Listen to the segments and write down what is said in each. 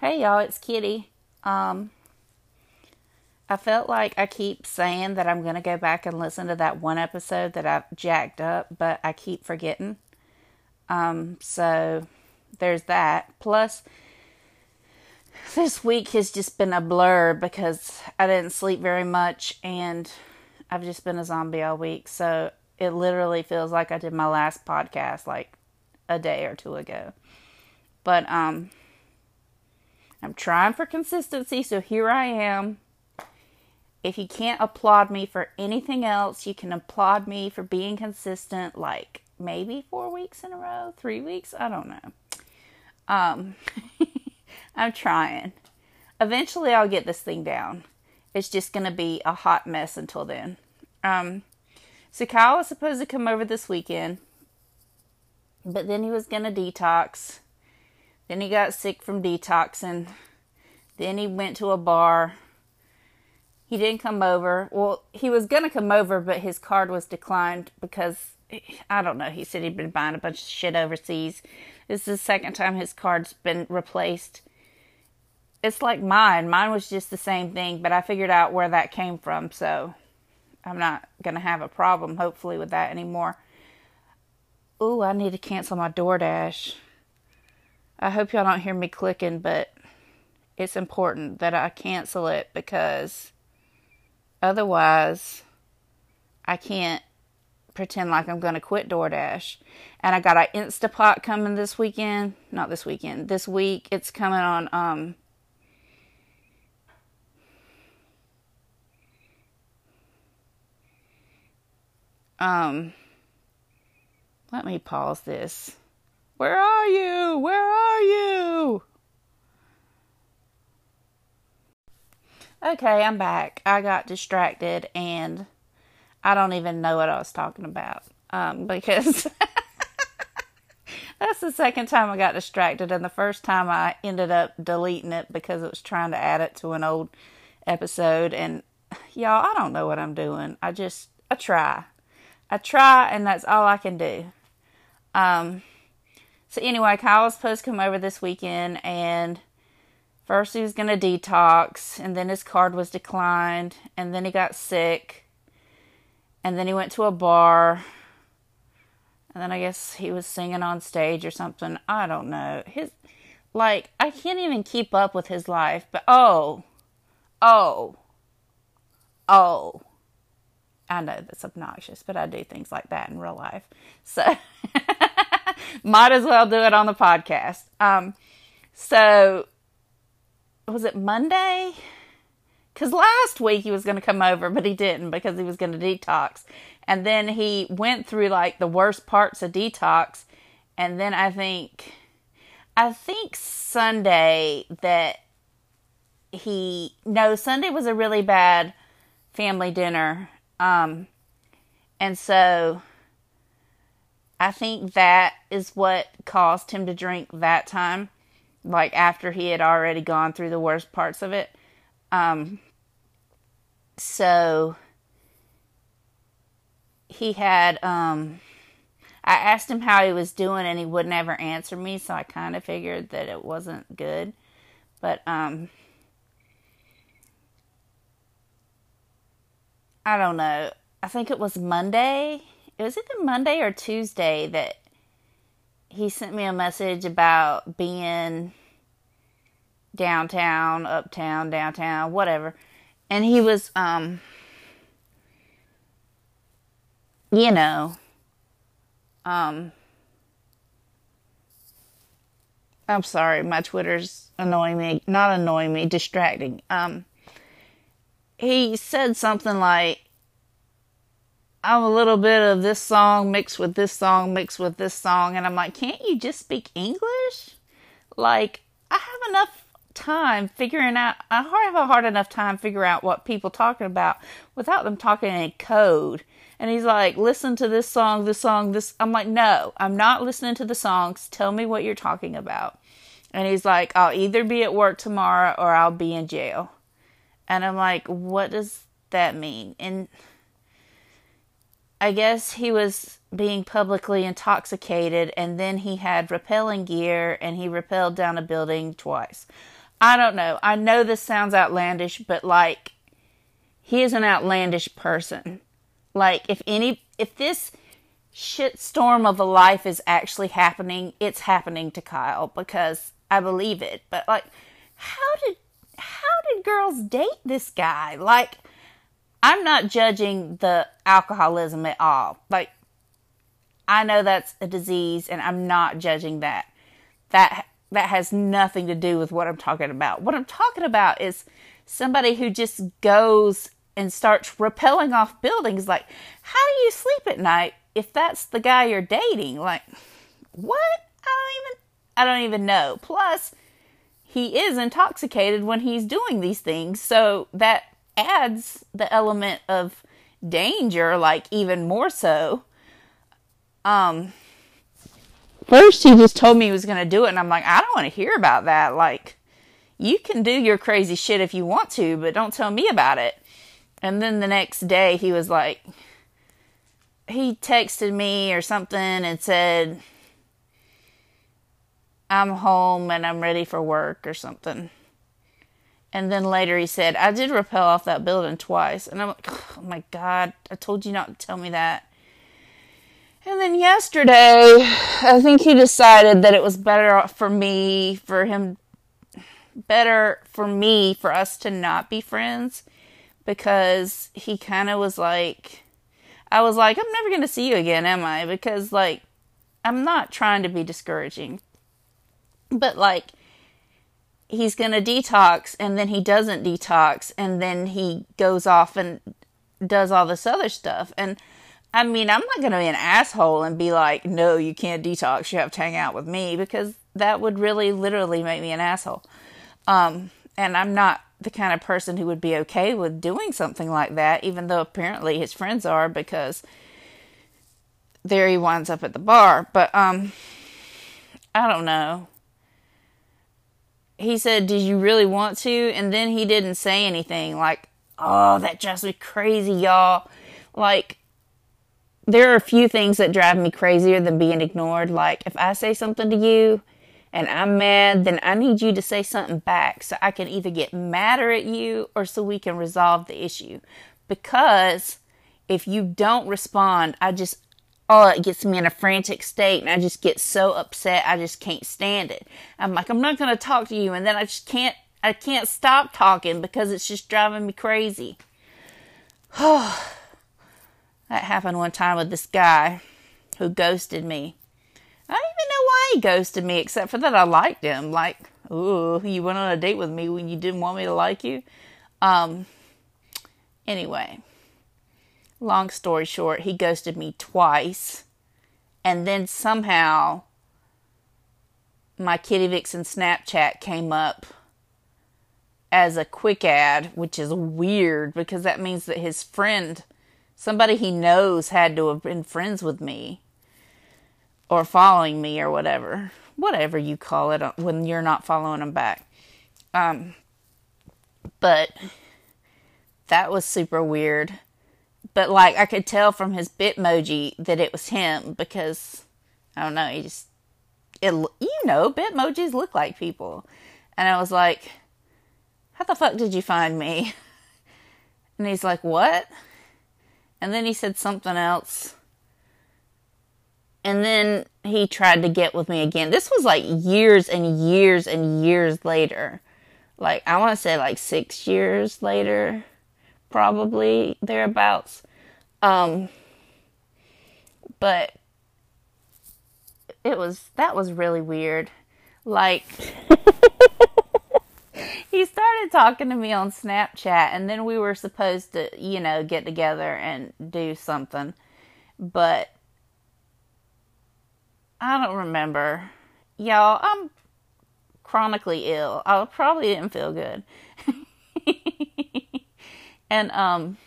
Hey y'all, it's Kitty. Um, I felt like I keep saying that I'm going to go back and listen to that one episode that I've jacked up, but I keep forgetting. Um, so there's that. Plus, this week has just been a blur because I didn't sleep very much and I've just been a zombie all week. So it literally feels like I did my last podcast like a day or two ago. But um I'm trying for consistency, so here I am. If you can't applaud me for anything else, you can applaud me for being consistent like maybe 4 weeks in a row, 3 weeks, I don't know. Um I'm trying. Eventually I'll get this thing down. It's just going to be a hot mess until then. Um so Kyle was supposed to come over this weekend, but then he was going to detox then he got sick from detoxing. Then he went to a bar. He didn't come over. Well, he was going to come over, but his card was declined because I don't know. He said he'd been buying a bunch of shit overseas. This is the second time his card's been replaced. It's like mine. Mine was just the same thing, but I figured out where that came from, so I'm not going to have a problem, hopefully, with that anymore. Ooh, I need to cancel my DoorDash. I hope y'all don't hear me clicking, but it's important that I cancel it because otherwise I can't pretend like I'm going to quit DoorDash. And I got an Instapot coming this weekend. Not this weekend. This week. It's coming on um um let me pause this. Where are you? Where are you? Okay, I'm back. I got distracted and I don't even know what I was talking about. Um, because that's the second time I got distracted, and the first time I ended up deleting it because it was trying to add it to an old episode. And y'all, I don't know what I'm doing. I just, I try. I try, and that's all I can do. Um, so anyway, Kyle was supposed to come over this weekend, and first he was gonna detox, and then his card was declined, and then he got sick, and then he went to a bar, and then I guess he was singing on stage or something. I don't know. His like I can't even keep up with his life. But oh, oh, oh. I know that's obnoxious, but I do things like that in real life. So might as well do it on the podcast. Um, so was it Monday? Because last week he was going to come over, but he didn't because he was going to detox. And then he went through like the worst parts of detox. And then I think, I think Sunday that he, no, Sunday was a really bad family dinner. Um, and so I think that is what caused him to drink that time, like after he had already gone through the worst parts of it. Um, so he had, um, I asked him how he was doing and he wouldn't ever answer me, so I kind of figured that it wasn't good. But, um, I don't know. I think it was Monday it was Monday or Tuesday that he sent me a message about being downtown, uptown, downtown, whatever. And he was um you know um I'm sorry, my Twitter's annoying me, not annoying me, distracting. Um he said something like I'm a little bit of this song mixed with this song mixed with this song, and I'm like, can't you just speak English? Like, I have enough time figuring out. I have a hard enough time figuring out what people talking about without them talking in code. And he's like, listen to this song, this song, this. I'm like, no, I'm not listening to the songs. Tell me what you're talking about. And he's like, I'll either be at work tomorrow or I'll be in jail. And I'm like, what does that mean? And I guess he was being publicly intoxicated and then he had rappelling gear and he rappelled down a building twice. I don't know. I know this sounds outlandish, but like he is an outlandish person. Like if any if this shitstorm of a life is actually happening, it's happening to Kyle because I believe it. But like how did how did girls date this guy? Like I'm not judging the alcoholism at all. Like I know that's a disease and I'm not judging that. That that has nothing to do with what I'm talking about. What I'm talking about is somebody who just goes and starts rappelling off buildings like how do you sleep at night if that's the guy you're dating? Like what? I don't even I don't even know. Plus he is intoxicated when he's doing these things. So that adds the element of danger like even more so. Um first he just told me he was going to do it and i'm like i don't want to hear about that. Like you can do your crazy shit if you want to but don't tell me about it. And then the next day he was like he texted me or something and said i'm home and i'm ready for work or something and then later he said i did rappel off that building twice and i'm like oh my god i told you not to tell me that and then yesterday, I think he decided that it was better for me, for him, better for me, for us to not be friends because he kind of was like, I was like, I'm never going to see you again, am I? Because, like, I'm not trying to be discouraging. But, like, he's going to detox and then he doesn't detox and then he goes off and does all this other stuff. And, I mean, I'm not going to be an asshole and be like, no, you can't detox. You have to hang out with me because that would really literally make me an asshole. Um, and I'm not the kind of person who would be okay with doing something like that, even though apparently his friends are because there he winds up at the bar. But, um, I don't know. He said, Did you really want to? And then he didn't say anything like, Oh, that drives me crazy, y'all. Like, there are a few things that drive me crazier than being ignored. Like if I say something to you and I'm mad, then I need you to say something back so I can either get madder at you or so we can resolve the issue. Because if you don't respond, I just oh, it gets me in a frantic state and I just get so upset I just can't stand it. I'm like, I'm not gonna talk to you and then I just can't I can't stop talking because it's just driving me crazy. Oh That happened one time with this guy who ghosted me. I don't even know why he ghosted me, except for that I liked him. Like, ooh, you went on a date with me when you didn't want me to like you. Um, anyway, long story short, he ghosted me twice. And then somehow my Kitty Vixen Snapchat came up as a Quick Add, which is weird because that means that his friend Somebody he knows had to have been friends with me or following me or whatever. Whatever you call it uh, when you're not following them back. Um, but that was super weird. But like I could tell from his bitmoji that it was him because I don't know, he just it you know, bitmojis look like people. And I was like, "How the fuck did you find me?" And he's like, "What?" And then he said something else. And then he tried to get with me again. This was like years and years and years later. Like, I want to say like six years later, probably thereabouts. Um, but it was, that was really weird. Like, he started talking to me on Snapchat, and then we were supposed to, you know, get together and do something. But I don't remember. Y'all, I'm chronically ill. I probably didn't feel good. and, um,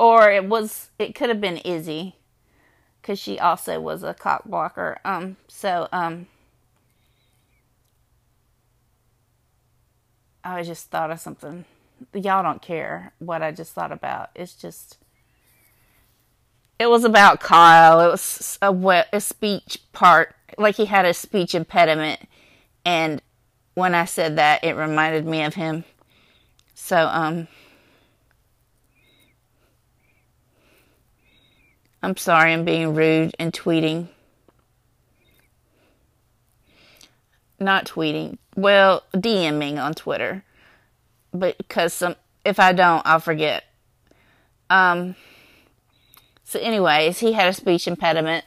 or it was, it could have been Izzy, because she also was a cock blocker. Um, so, um, I just thought of something. Y'all don't care what I just thought about. It's just. It was about Kyle. It was a, a speech part. Like he had a speech impediment. And when I said that, it reminded me of him. So, um, I'm sorry I'm being rude and tweeting. Not tweeting. Well, DMing on Twitter. Because some if I don't, I'll forget. Um so anyways, he had a speech impediment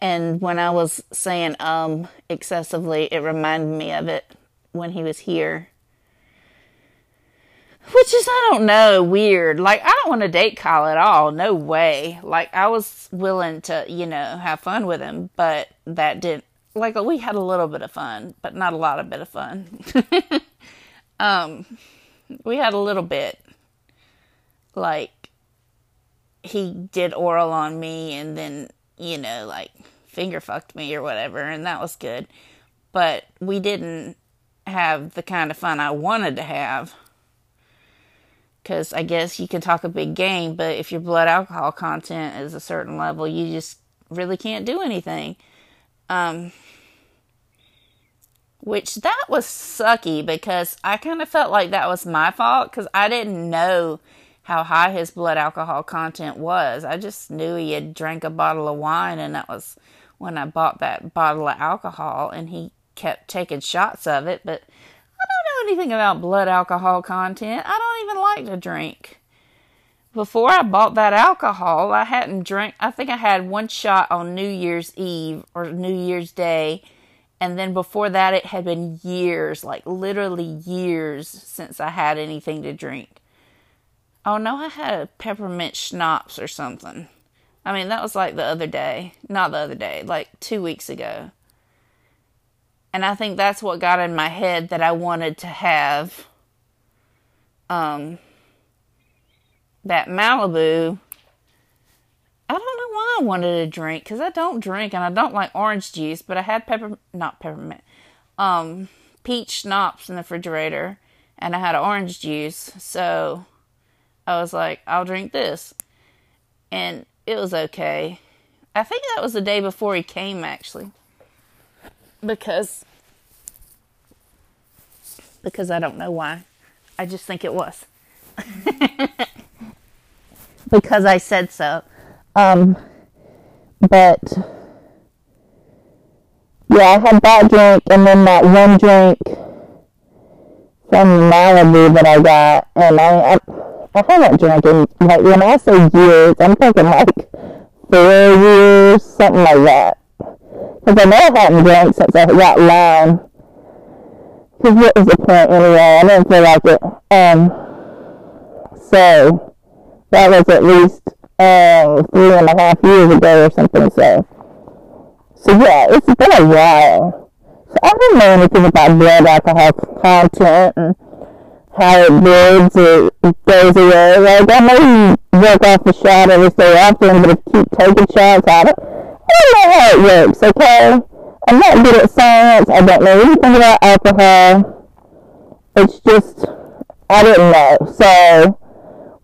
and when I was saying um excessively, it reminded me of it when he was here. Which is, I don't know, weird. Like, I don't want to date Kyle at all. No way. Like, I was willing to, you know, have fun with him, but that didn't, like, we had a little bit of fun, but not a lot of bit of fun. um, we had a little bit. Like, he did oral on me and then, you know, like, finger fucked me or whatever, and that was good. But we didn't have the kind of fun I wanted to have because I guess you can talk a big game, but if your blood alcohol content is a certain level, you just really can't do anything. Um, which that was sucky because I kind of felt like that was my fault because I didn't know how high his blood alcohol content was. I just knew he had drank a bottle of wine, and that was when I bought that bottle of alcohol, and he kept taking shots of it, but anything about blood alcohol content. I don't even like to drink. Before I bought that alcohol, I hadn't drank. I think I had one shot on New Year's Eve or New Year's Day. And then before that, it had been years, like literally years, since I had anything to drink. Oh no, I had a peppermint schnapps or something. I mean, that was like the other day. Not the other day, like two weeks ago. And I think that's what got in my head that I wanted to have um, that Malibu. I don't know why I wanted a drink because I don't drink and I don't like orange juice, but I had pepper, not peppermint, um, peach schnapps in the refrigerator and I had orange juice. So I was like, I'll drink this. And it was okay. I think that was the day before he came actually because because I don't know why. I just think it was. because I said so. Um but yeah, I had that drink and then that one drink from Malibu that I got and I I, I haven't drank in like when I say years, I'm thinking like four years, something like that. Because I know I hadn't drank since I got Lyme. Because what was the point anyway? I didn't feel like it. Um, so, that was at least um, three and a half years ago or something, so. So yeah, it's been a while. So I don't know anything about blood alcohol content and how it builds or goes away. Like, I know work off the shot every so often, but if you keep taking shots, I don't know how it works, okay? I'm not good at science. I don't know anything about alcohol. It's just, I didn't know. So,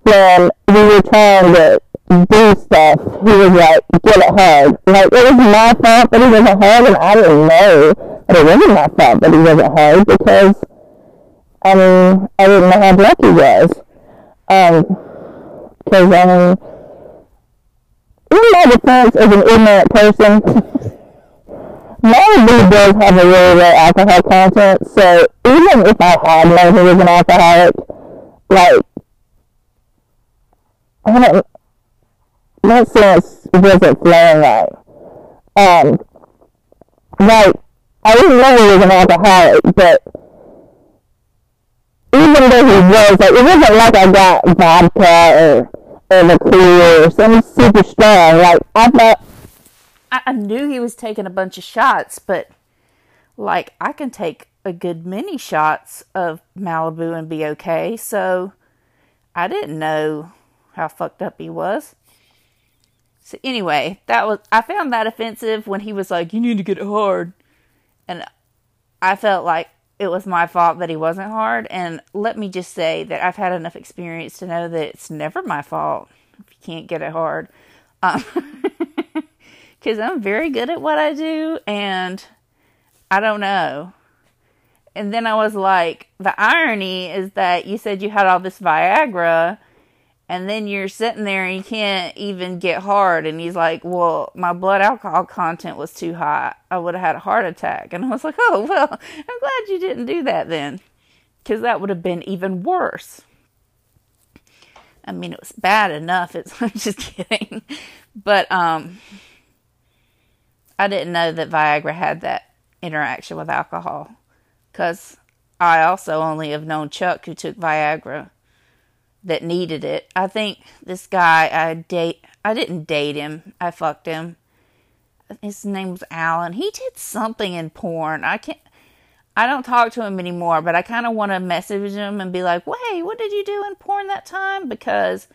when we were trying to do stuff, he was like, get it hard. Like, it was my fault that he wasn't hard, and I didn't know that it wasn't my fault that he wasn't hard because, I mean, I didn't know how black he was. Um, because, I mean, in my defense as an ignorant person, Malibu does have a really low alcohol content, so even if I had known he was an alcoholic, like, I don't, my sense wasn't flowing right. Um, like, I didn't know he was an alcoholic, but even though he was, like, it wasn't like I got vodka or or Everclear, or something super strong. Like I thought I knew he was taking a bunch of shots, but like I can take a good many shots of Malibu and be okay. So I didn't know how fucked up he was. So anyway, that was I found that offensive when he was like, "You need to get it hard," and I felt like it was my fault that he wasn't hard. And let me just say that I've had enough experience to know that it's never my fault if you can't get it hard. Because um, I'm very good at what I do, and I don't know. and then I was like, the irony is that you said you had all this Viagra and then you're sitting there and you can't even get hard. And he's like, Well, my blood alcohol content was too high. I would have had a heart attack. And I was like, Oh, well, I'm glad you didn't do that then. Because that would have been even worse. I mean, it was bad enough. It's, I'm just kidding. But, um, I didn't know that Viagra had that interaction with alcohol. Because I also only have known Chuck who took Viagra that needed it. I think this guy I date I didn't date him. I fucked him. His name was Alan. He did something in porn. I can't I don't talk to him anymore, but I kind of want to message him and be like, "Wait, what did you do in porn that time?" Because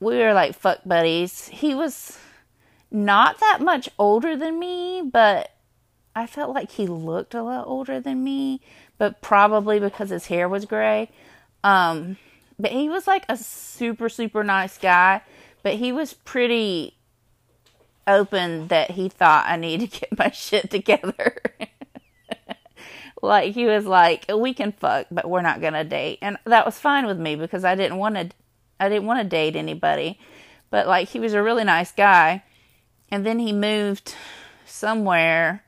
we were like fuck buddies. He was not that much older than me, but I felt like he looked a lot older than me, but probably because his hair was gray. Um, but he was like a super super nice guy but he was pretty open that he thought i need to get my shit together. Like he was like we can fuck but we're not gonna date. And that was fine with me because i didn't want to i didn't want to date anybody. But like he was a really nice guy. And then he moved somewhere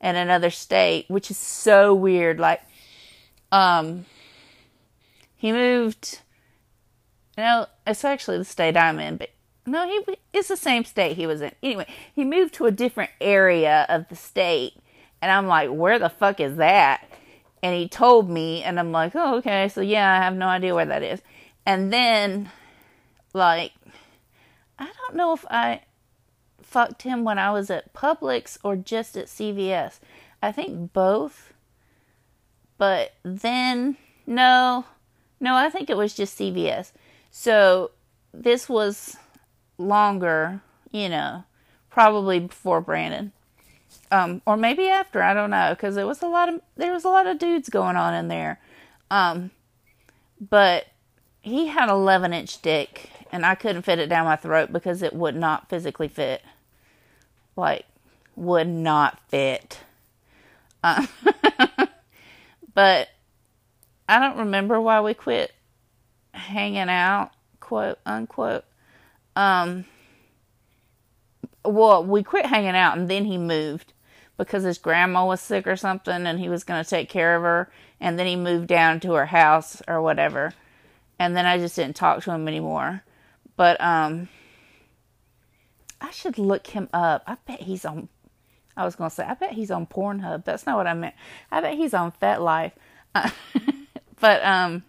in another state which is so weird. Like um he moved no, it's actually the state I'm in, but no, he it's the same state he was in. Anyway, he moved to a different area of the state, and I'm like, where the fuck is that? And he told me, and I'm like, oh, okay, so yeah, I have no idea where that is. And then, like, I don't know if I fucked him when I was at Publix or just at CVS. I think both. But then, no, no, I think it was just CVS. So this was longer, you know, probably before Brandon. Um, or maybe after, I don't know, because there was a lot of there was a lot of dudes going on in there. Um, but he had 11 inch dick, and I couldn't fit it down my throat because it would not physically fit. Like, would not fit. Uh, but I don't remember why we quit hanging out, quote unquote. Um, well, we quit hanging out and then he moved because his grandma was sick or something and he was going to take care of her. And then he moved down to her house or whatever. And then I just didn't talk to him anymore. But, um, I should look him up. I bet he's on, I was going to say, I bet he's on Pornhub. That's not what I meant. I bet he's on FetLife. Uh, but, um,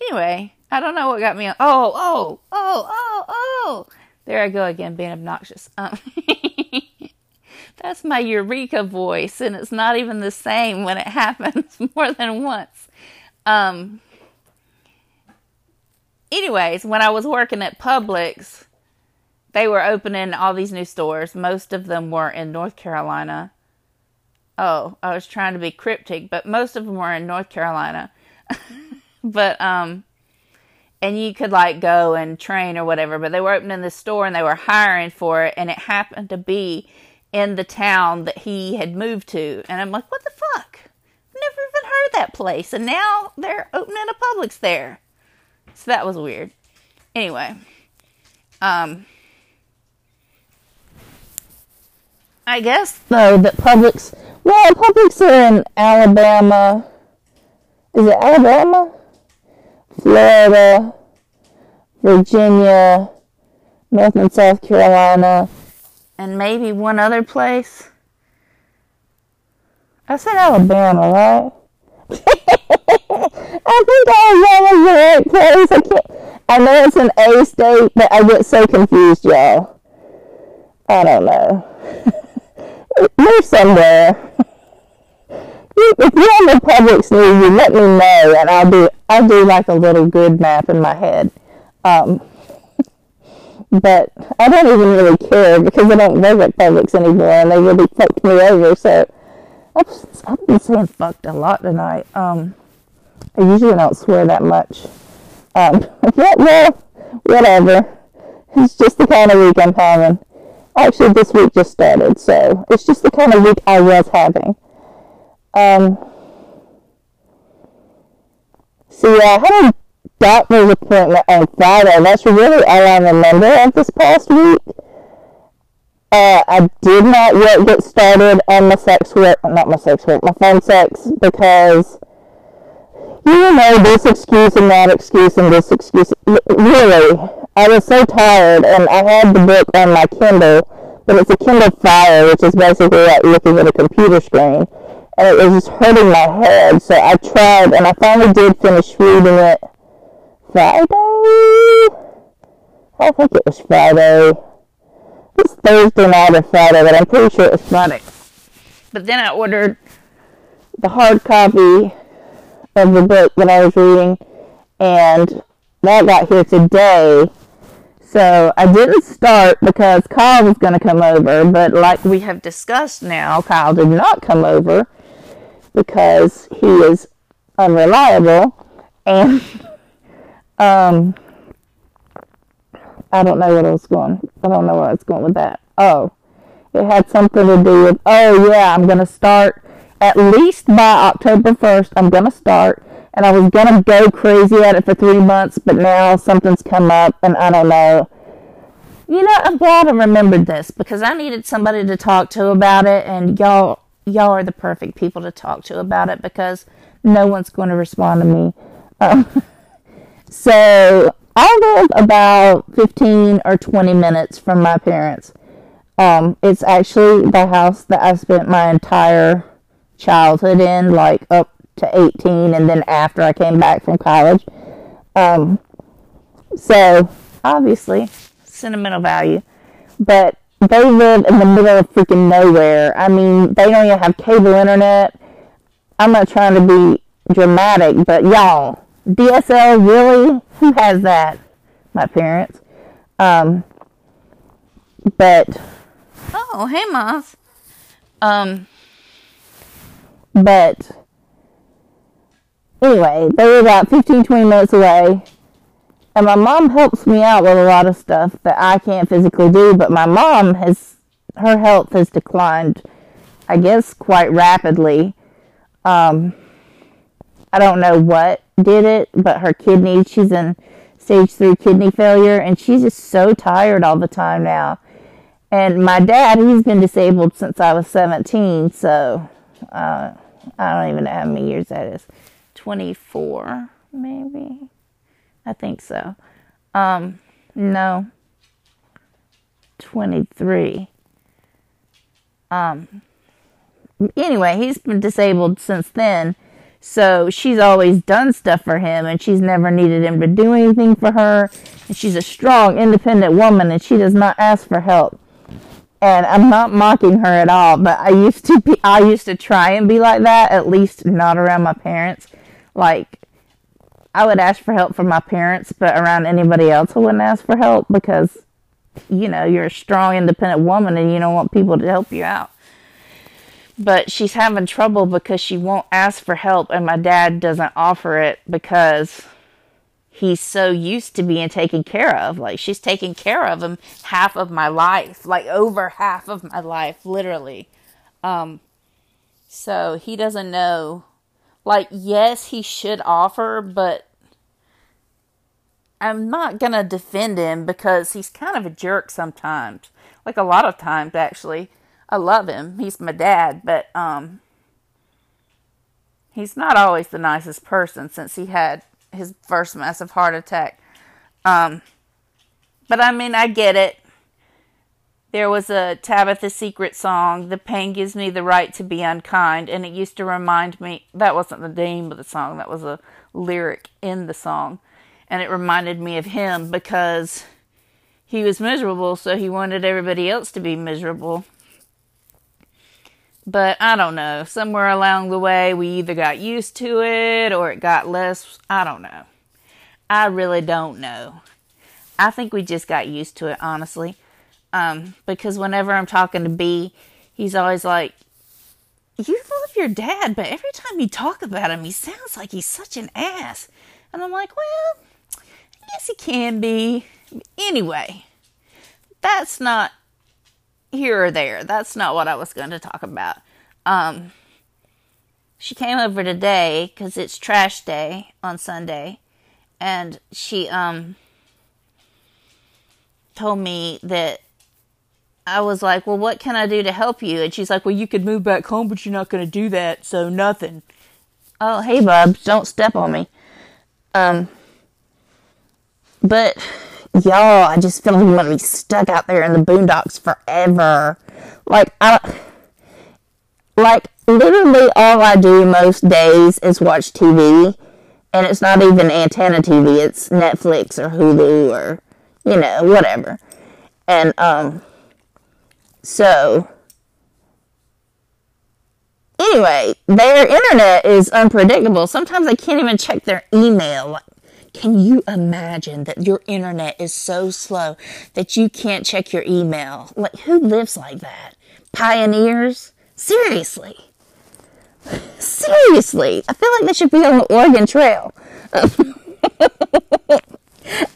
Anyway, I don't know what got me on. Oh, oh, oh, oh, oh. There I go again, being obnoxious. Um, that's my Eureka voice, and it's not even the same when it happens more than once. Um, anyways, when I was working at Publix, they were opening all these new stores. Most of them were in North Carolina. Oh, I was trying to be cryptic, but most of them were in North Carolina. but um and you could like go and train or whatever but they were opening the store and they were hiring for it and it happened to be in the town that he had moved to. And i'm like what the fuck? Never even heard that place. And now they're opening a publix there. So that was weird. Anyway um i guess though that publix well publix are in alabama is it alabama Florida, Virginia, North and South Carolina, and maybe one other place. I said Alabama, right? I think Alabama's the right place. I can't. I know it's an A state, but I get so confused, y'all. I don't know. They're somewhere if you're on the Publix news, you let me know, and I'll do I'll do like a little good map in my head. Um, but I don't even really care because I don't work at Publix anymore, and they really fucked me over. So I've, I've been saying fucked a lot tonight. Um, I usually don't swear that much. Um, yeah, well, whatever. It's just the kind of week I'm having. Actually, this week just started, so it's just the kind of week I was having. Um, so yeah, I had a doctor's appointment on Friday. That's really all I remember of this past week. Uh, I did not yet get started on my sex work, not my sex work, my phone sex, because you know this excuse and that excuse and this excuse. Really, I was so tired, and I had the book on my Kindle, but it's a Kindle Fire, which is basically like looking at a computer screen, and it was just hurting my head. So I tried, and I finally did finish reading it Friday. I think it was Friday it's Thursday night or Friday, but I'm pretty sure it was Friday. But then I ordered the hard copy of the book that I was reading, and that got here today. So I didn't start because Kyle was going to come over, but like we have discussed now, Kyle did not come over because he is unreliable and um I don't know what I was going. I don't know where I was going with that. Oh, it had something to do with. Oh yeah, I'm gonna start at least by October first. I'm gonna start, and I was gonna go crazy at it for three months, but now something's come up, and I don't know. You know, I'm glad I remembered this because I needed somebody to talk to about it, and y'all, y'all are the perfect people to talk to about it because no one's going to respond to me. Um, so I live about 15 or 20 minutes from my parents. Um, it's actually the house that I spent my entire childhood in, like up to 18, and then after I came back from college. Um, so, obviously, sentimental value. But they live in the middle of freaking nowhere. I mean, they don't even have cable internet. I'm not trying to be dramatic, but y'all, DSL, really? Who has that? My parents. Um, but. Oh, hey, Moth. Um. But. Anyway, they were about 15, 20 minutes away. And my mom helps me out with a lot of stuff that I can't physically do, but my mom has. Her health has declined, I guess, quite rapidly. Um, I don't know what did it, but her kidney, she's in stage three kidney failure, and she's just so tired all the time now. And my dad, he's been disabled since I was 17, so uh, I don't even know how many years that is. 24, maybe? I think so. Um, no. 23. Um, anyway, he's been disabled since then so she's always done stuff for him and she's never needed him to do anything for her. And she's a strong, independent woman and she does not ask for help. And I'm not mocking her at all, but I used to be, I used to try and be like that, at least not around my parents. Like, I would ask for help from my parents, but around anybody else I wouldn't ask for help because, you know, you're a strong, independent woman and you don't want people to help you out. But she's having trouble because she won't ask for help and my dad doesn't offer it because he's so used to being taken care of. Like she's taken care of him half of my life like over half of my life literally. Um so he doesn't know like yes he should offer but I'm not going to defend him because he's kind of a jerk sometimes like a lot of times actually I love him. He's my dad, but um he's not always the nicest person since he had his first massive heart attack. Um but I mean, I get it. There was a Tabitha's Secret song, The Pain Gives Me the Right to Be Unkind, and it used to remind me that wasn't the name of the song, that was a lyric in the song. And it reminded me of him because he was miserable, so he wanted everybody else to be miserable. But I don't know. Somewhere along the way, we either got used to it or it got less. I don't know. I really don't know. I think we just got used to it, honestly. Um, because whenever I'm talking to B, he's always like, You love your dad, but every time you talk about him, he sounds like he's such an ass. And I'm like, Well, I guess he can be. Anyway, that's not here or there. That's not what I was going to talk about. Um, she came over today because it's trash day on Sunday, and she um told me that I was like, "Well, what can I do to help you?" And she's like, "Well, you could move back home, but you're not going to do that, so nothing." Oh, hey, bubs, don't step on me. Um, but y'all, I just feel like I'm gonna be stuck out there in the boondocks forever. Like I, like literally all I do most days is watch TV, and it's not even antenna TV. It's Netflix or Hulu or you know whatever. And um, so anyway, their internet is unpredictable. Sometimes I can't even check their email. Can you imagine that your internet is so slow that you can't check your email? Like, who lives like that? Pioneers? Seriously. Seriously. I feel like they should be on the Oregon Trail.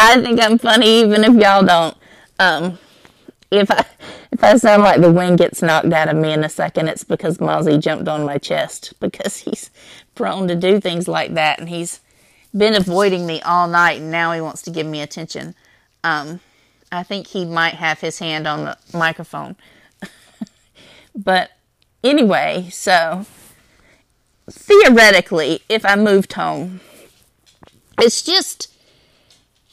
I think I'm funny even if y'all don't. Um, if I if I sound like the wind gets knocked out of me in a second, it's because Mozzie jumped on my chest because he's prone to do things like that, and he's been avoiding me all night, and now he wants to give me attention. Um, I think he might have his hand on the microphone. but anyway, so theoretically, if I moved home, it's just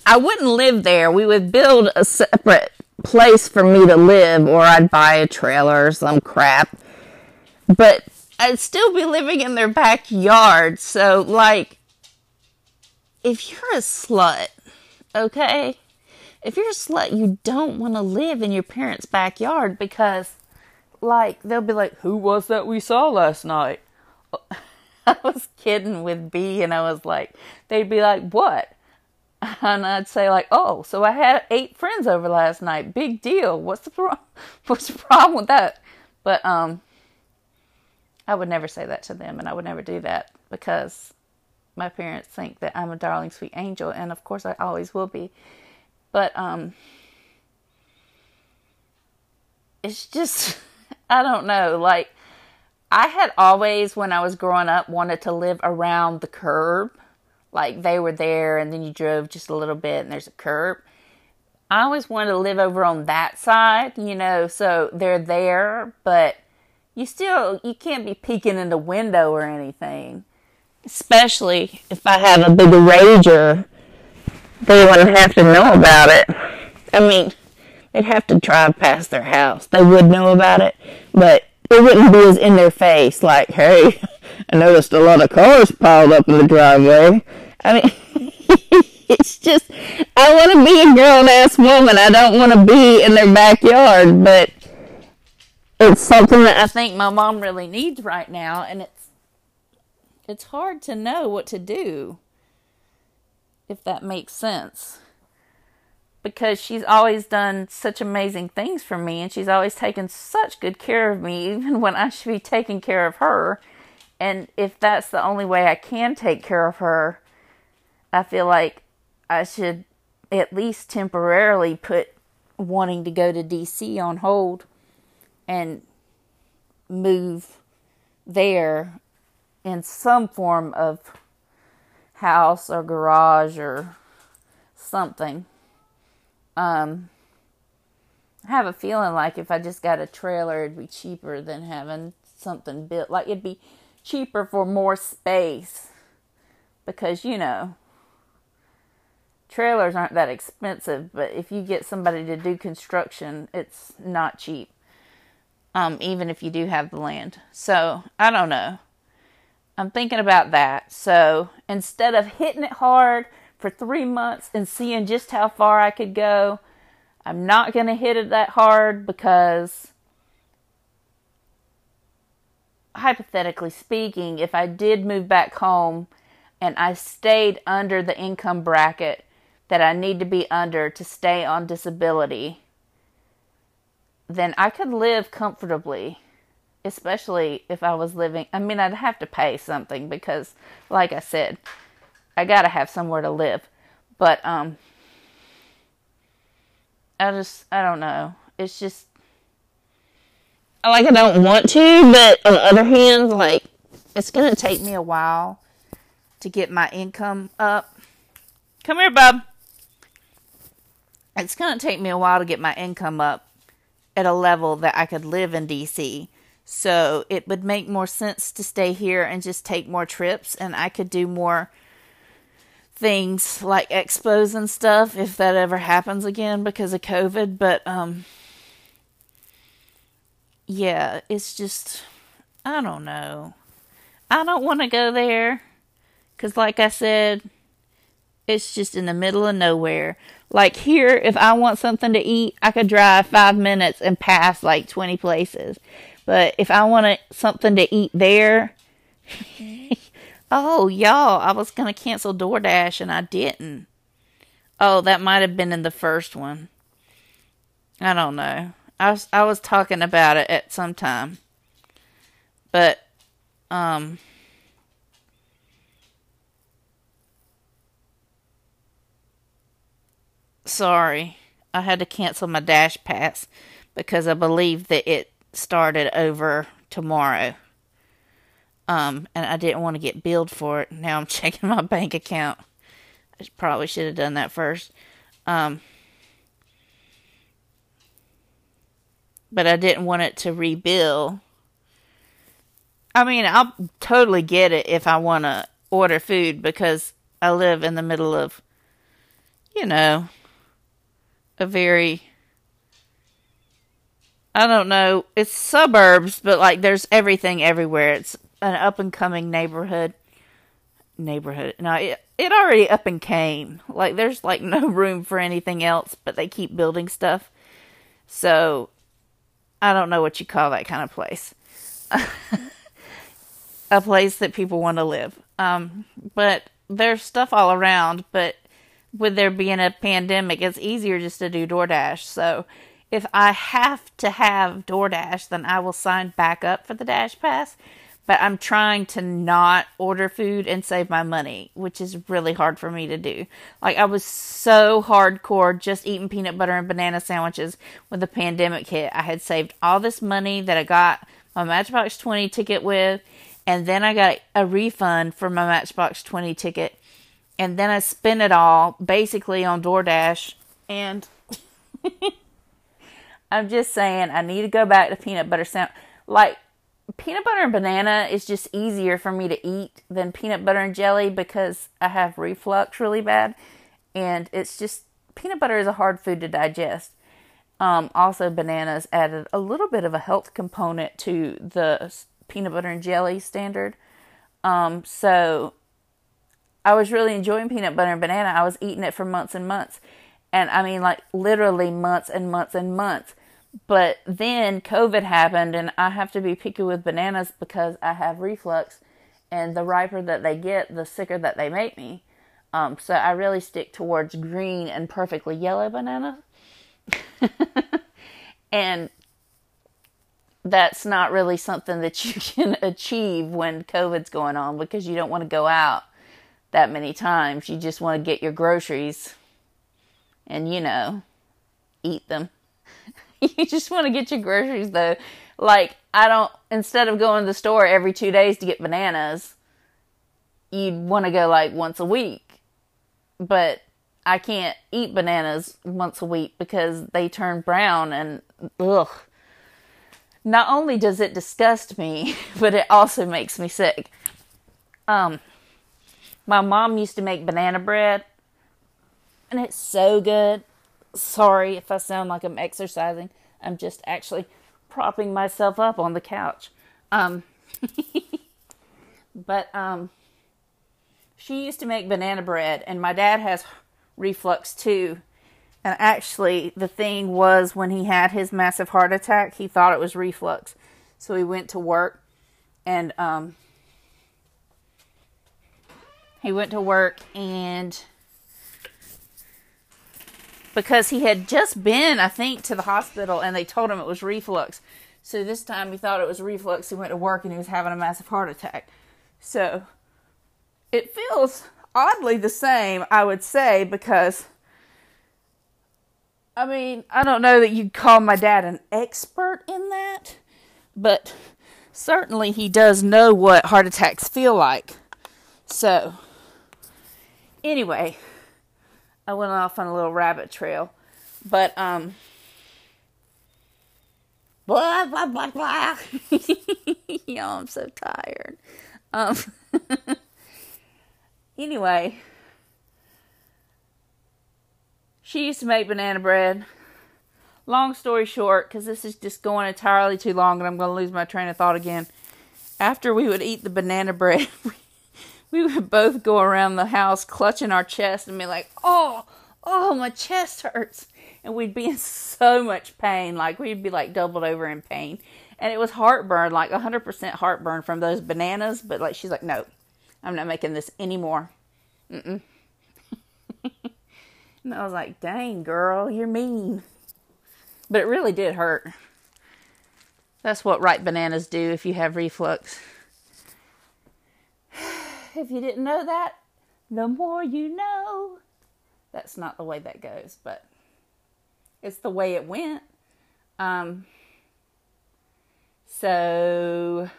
I wouldn't live there. We would build a separate place for me to live, or I'd buy a trailer or some crap. But I'd still be living in their backyard. So, like, if you're a slut, okay? If you're a slut, you don't want to live in your parents' backyard because, like, they'll be like, Who was that we saw last night? I was kidding with B, and I was like, They'd be like, What? And I'd say like, "Oh, so I had eight friends over last night. Big deal. What's the pro- what's the problem with that?" But um, I would never say that to them, and I would never do that because my parents think that I'm a darling, sweet angel, and of course I always will be. But um, it's just I don't know. Like I had always, when I was growing up, wanted to live around the curb like they were there and then you drove just a little bit and there's a curb. I always wanted to live over on that side, you know, so they're there, but you still you can't be peeking in the window or anything. Especially if I have a big rager, they wouldn't have to know about it. I mean, they'd have to drive past their house. They would know about it, but it wouldn't be as in their face like, hey, I noticed a lot of cars piled up in the driveway. I mean, it's just, I want to be a grown ass woman. I don't want to be in their backyard, but it's something that I think my mom really needs right now, and it's it's hard to know what to do if that makes sense because she's always done such amazing things for me and she's always taken such good care of me even when I should be taking care of her and if that's the only way I can take care of her, I feel like I should at least temporarily put wanting to go to DC on hold and move there in some form of house or garage or something. Um, I have a feeling like if I just got a trailer, it'd be cheaper than having something built. Like it'd be cheaper for more space because you know trailers aren't that expensive but if you get somebody to do construction it's not cheap um, even if you do have the land. So i don't know. I'm thinking about that. So instead of hitting it hard for three months and seeing just how far i could go i'm not going to hit it that hard because hypothetically speaking, if I did move back home and I stayed under the income bracket that I need to be under to stay on disability, then I could live comfortably, especially if I was living. I mean, I'd have to pay something because, like I said, I gotta have somewhere to live. But, um, I just, I don't know. It's just, like I don't want to, but on the other hand, like it's gonna take me a while to get my income up. Come here, bub. It's gonna take me a while to get my income up at a level that I could live in DC. So it would make more sense to stay here and just take more trips, and I could do more things like expos and stuff if that ever happens again because of COVID. But um, yeah, it's just, I don't know. I don't want to go there because, like I said, it's just in the middle of nowhere. Like here, if I want something to eat, I could drive five minutes and pass like 20 places. But if I want something to eat there, oh, y'all, I was going to cancel DoorDash and I didn't. Oh, that might have been in the first one. I don't know. I was I was talking about it at some time. But um sorry. I had to cancel my dash pass because I believe that it started over tomorrow. Um and I didn't want to get billed for it. Now I'm checking my bank account. I probably should have done that first. Um but I didn't want it to rebill. I mean, I'll totally get it if I want to order food because I live in the middle of, you know, a very, I don't know, it's suburbs, but like there's everything everywhere. It's an up and coming neighborhood. Neighborhood. Now it, it already up and came. Like there's like no room for anything else, but they keep building stuff. So I don't know what you call that kind of place. a place that people want to live. Um, but there's stuff all around, but with there being a pandemic, it's easier just to do DoorDash. So if I have to have DoorDash, then I will sign back up for the Dash Pass but I'm trying to not order food and save my money, which is really hard for me to do. Like I was so hardcore just eating peanut butter and banana sandwiches when the pandemic hit. I had saved all this money that I got my Matchbox 20 ticket with, and then I got a refund for my Matchbox 20 ticket, and then I spent it all basically on DoorDash and I'm just saying I need to go back to peanut butter sandwich. Like peanut butter and banana is just easier for me to eat than peanut butter and jelly because I have reflux really bad. And it's just, peanut butter is a hard food to digest. Um, also, bananas added a little bit of a health component to the peanut butter and jelly standard. Um, so I was really enjoying peanut butter and banana. I was eating it for months and months. And I mean, like literally months and months and months. But then COVID happened, and I have to be picky with bananas because I have reflux, and the riper that they get, the sicker that they make me. Um, so I really stick towards green and perfectly yellow bananas. and that's not really something that you can achieve when COVID's going on because you don't want to go out that many times. You just want to get your groceries and, you know, eat them. you just want to get your groceries though. Like I don't instead of going to the store every 2 days to get bananas, you'd want to go like once a week. But I can't eat bananas once a week because they turn brown and ugh. Not only does it disgust me, but it also makes me sick. Um my mom used to make banana bread and it's so good. Sorry if I sound like I'm exercising. I'm just actually propping myself up on the couch. Um, but um, she used to make banana bread, and my dad has reflux too. And actually, the thing was when he had his massive heart attack, he thought it was reflux. So he went to work and um, he went to work and because he had just been, I think, to the hospital and they told him it was reflux. So this time he thought it was reflux. He went to work and he was having a massive heart attack. So it feels oddly the same, I would say, because I mean, I don't know that you'd call my dad an expert in that, but certainly he does know what heart attacks feel like. So, anyway, I went off on a little rabbit trail, but um blah blah blah blah. Y'all, I'm so tired. Um anyway, she used to make banana bread. Long story short, because this is just going entirely too long and I'm going to lose my train of thought again. After we would eat the banana bread, we would both go around the house clutching our chest and be like, oh, oh, my chest hurts. And we'd be in so much pain. Like, we'd be like doubled over in pain. And it was heartburn, like 100% heartburn from those bananas. But, like, she's like, no, I'm not making this anymore. Mm-mm. and I was like, dang, girl, you're mean. But it really did hurt. That's what ripe bananas do if you have reflux. If you didn't know that, the more you know. That's not the way that goes, but it's the way it went. Um, so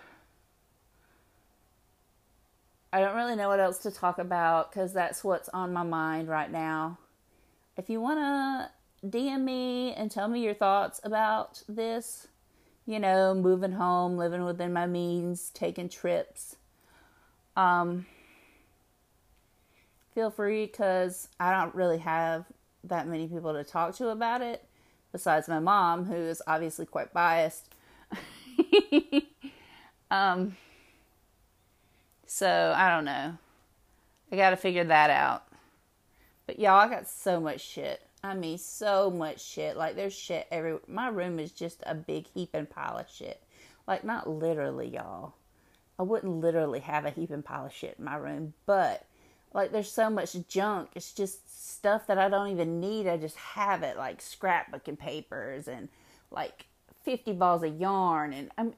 I don't really know what else to talk about because that's what's on my mind right now. If you want to DM me and tell me your thoughts about this, you know, moving home, living within my means, taking trips, um, feel free because I don't really have that many people to talk to about it besides my mom, who is obviously quite biased. um, so I don't know. I got to figure that out. But y'all, I got so much shit. I mean, so much shit. Like there's shit everywhere. My room is just a big heaping pile of shit. Like not literally, y'all. I wouldn't literally have a heaping pile of shit in my room, but like there's so much junk. It's just stuff that I don't even need. I just have it, like scrapbooking papers and like 50 balls of yarn. And I'm,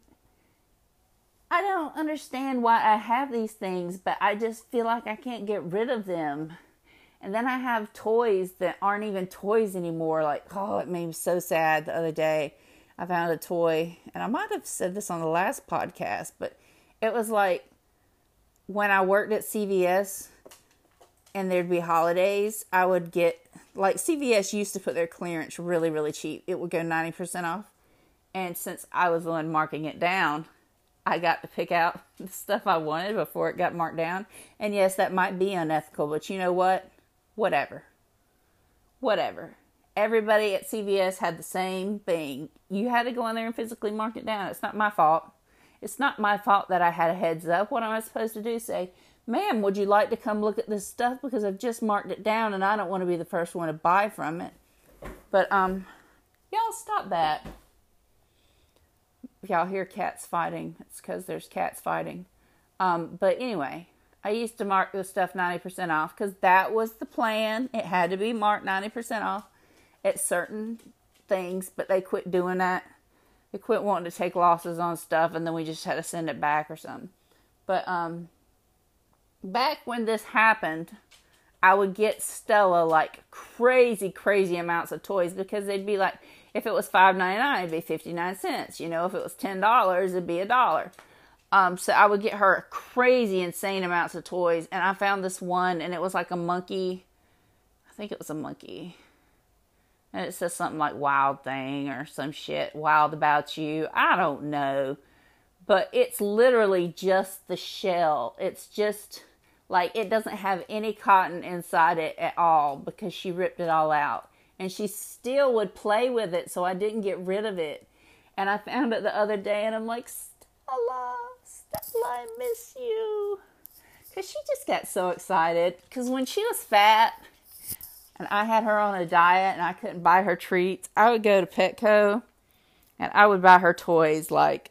I don't understand why I have these things, but I just feel like I can't get rid of them. And then I have toys that aren't even toys anymore. Like, oh, it made me so sad the other day. I found a toy, and I might have said this on the last podcast, but it was like when I worked at CVS and there'd be holidays, I would get like CVS used to put their clearance really, really cheap. It would go 90% off. And since I was the one marking it down, I got to pick out the stuff I wanted before it got marked down. And yes, that might be unethical, but you know what? Whatever. Whatever. Everybody at CVS had the same thing. You had to go in there and physically mark it down. It's not my fault. It's not my fault that I had a heads up. What am I supposed to do? Say, ma'am, would you like to come look at this stuff? Because I've just marked it down and I don't want to be the first one to buy from it. But, um, y'all stop that. Y'all hear cats fighting. It's because there's cats fighting. Um, but anyway, I used to mark the stuff 90% off because that was the plan. It had to be marked 90% off at certain things, but they quit doing that. They quit wanting to take losses on stuff and then we just had to send it back or something. But, um, back when this happened, I would get Stella like crazy, crazy amounts of toys because they'd be like, if it was five ninety nine, it'd be fifty nine cents. You know, if it was ten dollars, it'd be a dollar. Um, so I would get her crazy, insane amounts of toys, and I found this one, and it was like a monkey. I think it was a monkey, and it says something like "wild thing" or some shit, "wild about you." I don't know, but it's literally just the shell. It's just like it doesn't have any cotton inside it at all because she ripped it all out. And she still would play with it, so I didn't get rid of it. And I found it the other day and I'm like, Stella, Stella, I miss you. Because she just got so excited. Because when she was fat and I had her on a diet and I couldn't buy her treats, I would go to Petco and I would buy her toys. Like,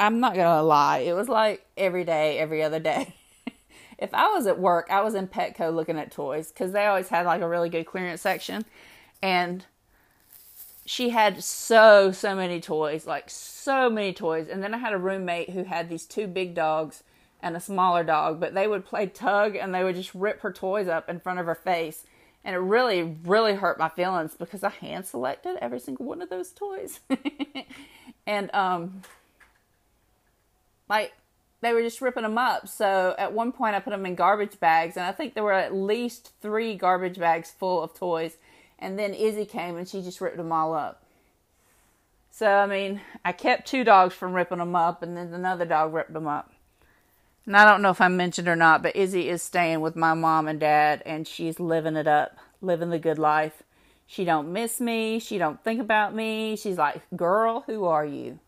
I'm not to lie, it was like every day, every other day. if I was at work, I was in Petco looking at toys because they always had like a really good clearance section. And she had so, so many toys, like so many toys. And then I had a roommate who had these two big dogs and a smaller dog, but they would play tug and they would just rip her toys up in front of her face. And it really, really hurt my feelings because I hand selected every single one of those toys. and, um, Like they were just ripping them up. So at one point I put them in garbage bags, and I think there were at least three garbage bags full of toys. And then Izzy came and she just ripped them all up. So I mean, I kept two dogs from ripping them up, and then another dog ripped them up. And I don't know if I mentioned or not, but Izzy is staying with my mom and dad, and she's living it up, living the good life. She don't miss me. She don't think about me. She's like, "Girl, who are you?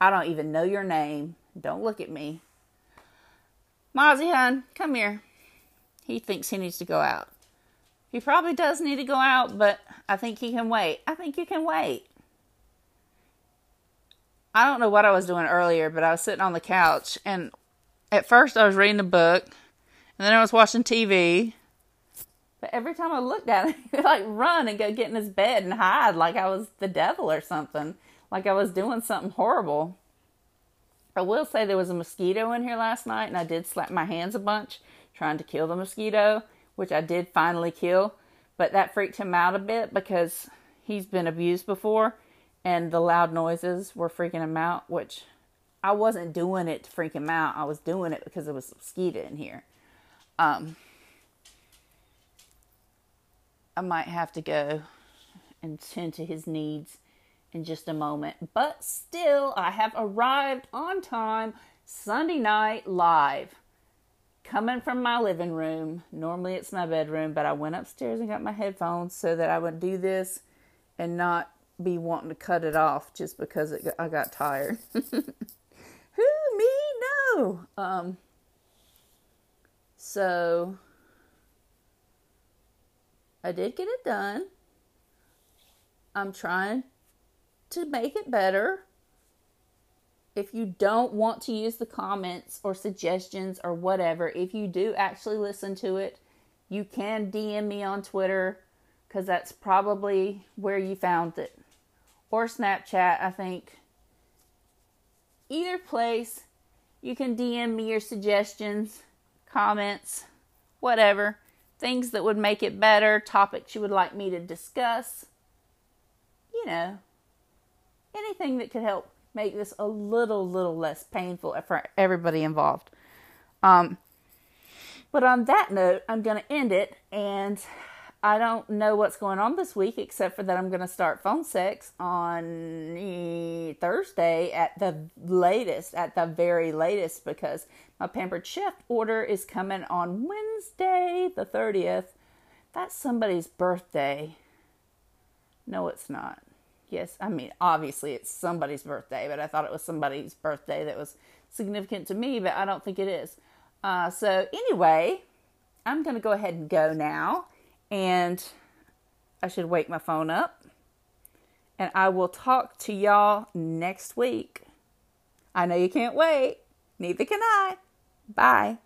I don't even know your name. Don't look at me." Mozzie, hun, come here. He thinks he needs to go out. He probably does need to go out, but I think he can wait. I think you can wait. I don't know what I was doing earlier, but I was sitting on the couch and at first I was reading a book and then I was watching TV. But every time I looked at him, he'd like run and go get in his bed and hide like I was the devil or something. Like I was doing something horrible. I will say there was a mosquito in here last night and I did slap my hands a bunch trying to kill the mosquito, which I did finally kill. But that freaked him out a bit because he's been abused before and the loud noises were freaking him out, which I wasn't doing it to freak him out. I was doing it because there was mosquito in here. Um, I might have to go and tend to his needs in just a moment. But still, I have arrived on time Sunday night live. Coming from my living room. Normally it's my bedroom, but I went upstairs and got my headphones so that I would do this and not be wanting to cut it off just because it, I got tired. Um. So I did get it done. I'm trying to make it better. If you don't want to use the comments or suggestions or whatever, if you do actually listen to it, you can DM me on Twitter because that's probably where you found it or Snapchat, I think. Either place, you can DM me your suggestions, comments, whatever, things that would make it better, topics you would like me to discuss. You know, anything that could help make this a little, little less painful for everybody involved. Um, but on that note, I'm going to end it and I don't know what's going on this week except for that I'm going to start phone sex on Thursday at the latest, at the very latest, because my Pampered Chef order is coming on Wednesday, the 30th. That's somebody's birthday. No, it's not. Yes, I mean, obviously it's somebody's birthday, but I thought it was somebody's birthday that was significant to me, but I don't think it is. Uh, so, anyway, I'm going to go ahead and go now and I should wake my phone up. And I will talk to y'all next week. I know you can't wait. Neither can I. Bye.